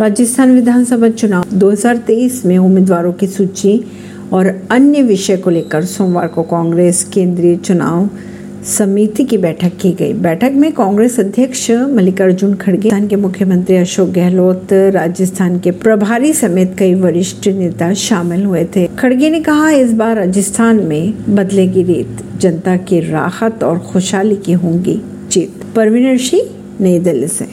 राजस्थान विधानसभा चुनाव 2023 में उम्मीदवारों की सूची और अन्य विषय को लेकर सोमवार को कांग्रेस केंद्रीय चुनाव समिति की बैठक की गई। बैठक में कांग्रेस अध्यक्ष मल्लिकार्जुन खड़गे, राजस्थान के मुख्यमंत्री अशोक गहलोत, राजस्थान के प्रभारी समेत कई वरिष्ठ नेता शामिल हुए थे। खड़गे ने कहा, इस बार राजस्थान में बदलेगी रीत। जनता की राहत और खुशहाली की होंगी जीत। परवीन सिंह नई दिल्ली से।